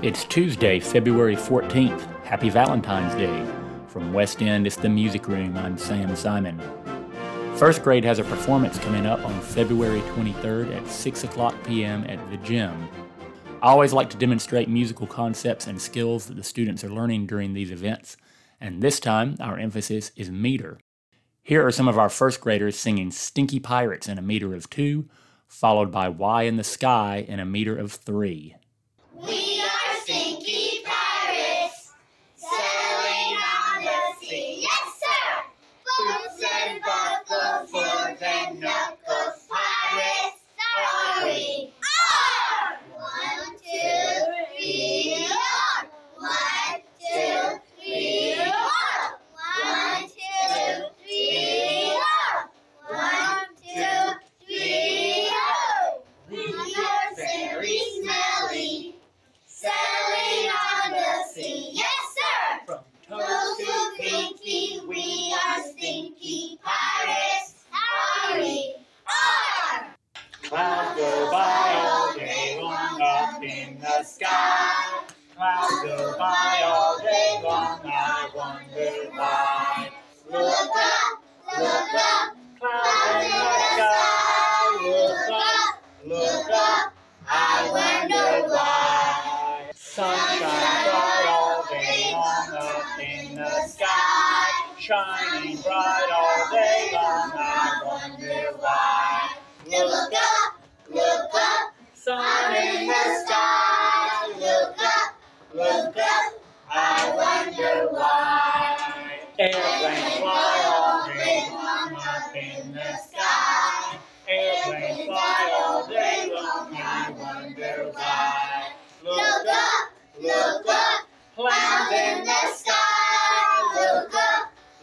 It's Tuesday, February 14th. Happy Valentine's Day. From West End, it's the Music Room. I'm Sam Simon. First grade has a performance coming up on February 23rd at 6 o'clock p.m. at the gym. I always like to demonstrate musical concepts and skills that the students are learning during these events, and this time our emphasis is meter. Here are some of our first graders singing Stinky Pirates in a meter of two, followed by Why in the Sky in a meter of three. We By all day long, I wonder why. Look up, look up, Clouds in the sky, look up, look up, I wonder why. Sun shines bright all day long up in the sky. Shining bright all day long, I wonder why. look up, look up, Sun in the sky,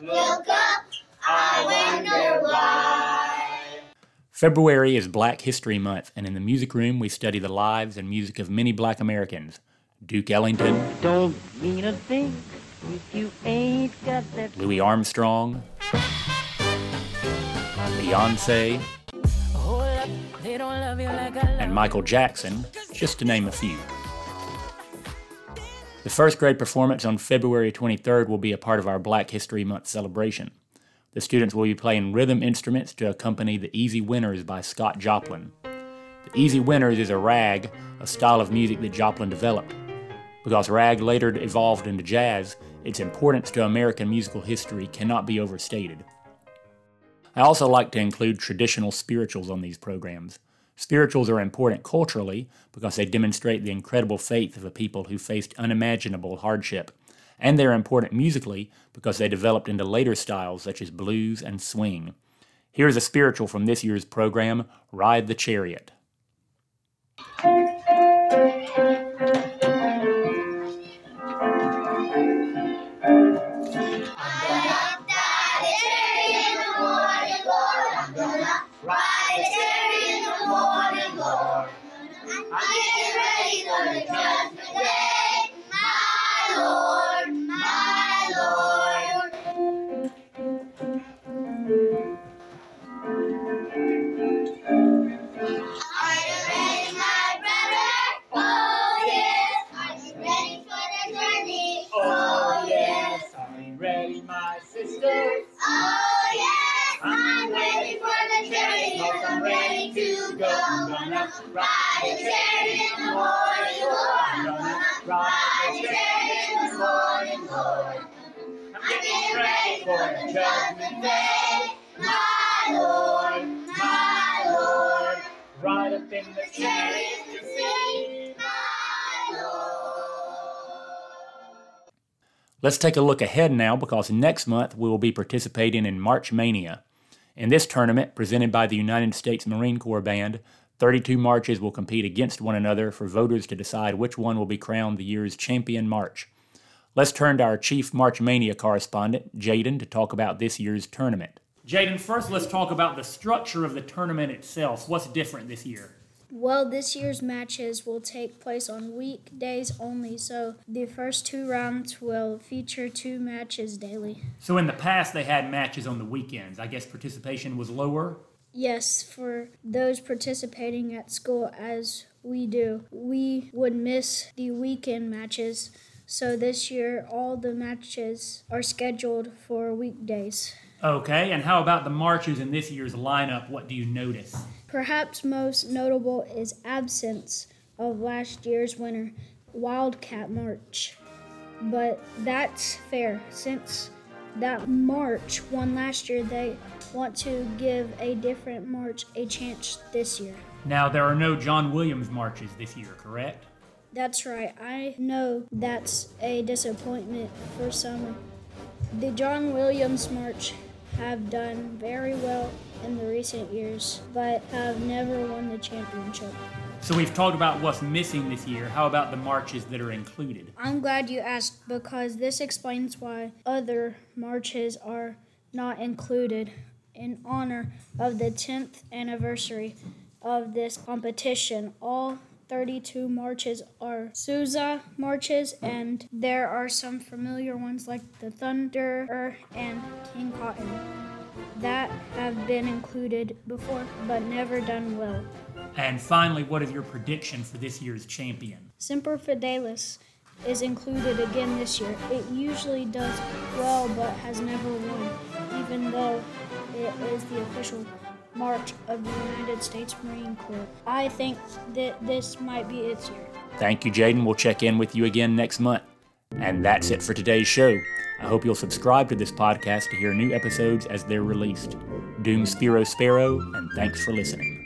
look up, I wonder why. February is Black History Month, and in the music room we study the lives and music of many black Americans. Duke Ellington, Don't mean a thing if you ain't got that. Louis Armstrong, Beyonce, Hold up, they don't love you like I love and Michael Jackson, just to name a few. The first grade performance on February 23rd will be a part of our Black History Month celebration. The students will be playing rhythm instruments to accompany the Easy Winners by Scott Joplin. The Easy Winners is a rag, a style of music that Joplin developed. Because rag later evolved into jazz, its importance to American musical history cannot be overstated. I also like to include traditional spirituals on these programs. Spirituals are important culturally because they demonstrate the incredible faith of a people who faced unimaginable hardship, and they're important musically because they developed into later styles such as blues and swing. Here's a spiritual from this year's program Ride the Chariot. I'm getting ready for the judgment. day, go. I'm gonna ride chariot in the morning, Lord. I'm gonna ride chariot in the morning, Lord. I'm getting ready for the judgment day, my Lord, my Lord. Right up in the Chariot to. Let's take a look ahead now because next month we will be participating in March Mania. In this tournament, presented by the United States Marine Corps Band, 32 marches will compete against one another for voters to decide which one will be crowned the year's champion march. Let's turn to our chief March Mania correspondent, Jaden, to talk about this year's tournament. Jaden, first let's talk about the structure of the tournament itself. What's different this year? Well, this year's matches will take place on weekdays only, so the first two rounds will feature two matches daily. So in the past they had matches on the weekends. I guess participation was lower. Yes, for those participating at school as we do. We would miss the weekend matches, so this year all the matches are scheduled for weekdays. Okay, and how about the marches in this year's lineup? What do you notice? Perhaps most notable is absence of last year's winner, Wildcat March. But that's fair since that march won last year, they want to give a different march a chance this year. Now, there are no John Williams marches this year, correct? That's right. I know that's a disappointment for some. The John Williams March have done very well in the recent years, but have never won the championship. So we've talked about what's missing this year. How about the marches that are included? I'm glad you asked because this explains why other marches are not included in honor of the 10th anniversary of this competition. All 32 marches are Sousa marches, and there are some familiar ones like the Thunderer and King Cotton that have been included before but never done well. And finally, what is your prediction for this year's champion? Semper Fidelis is included again this year. It usually does well but has never won, even though it is the official march of the United States Marine Corps. I think that this might be its year. Thank you, Jaden. We'll check in with you again next month. And that's it for today's show. I hope you'll subscribe to this podcast to hear new episodes as they're released. Dum spiro spero, and thanks for listening.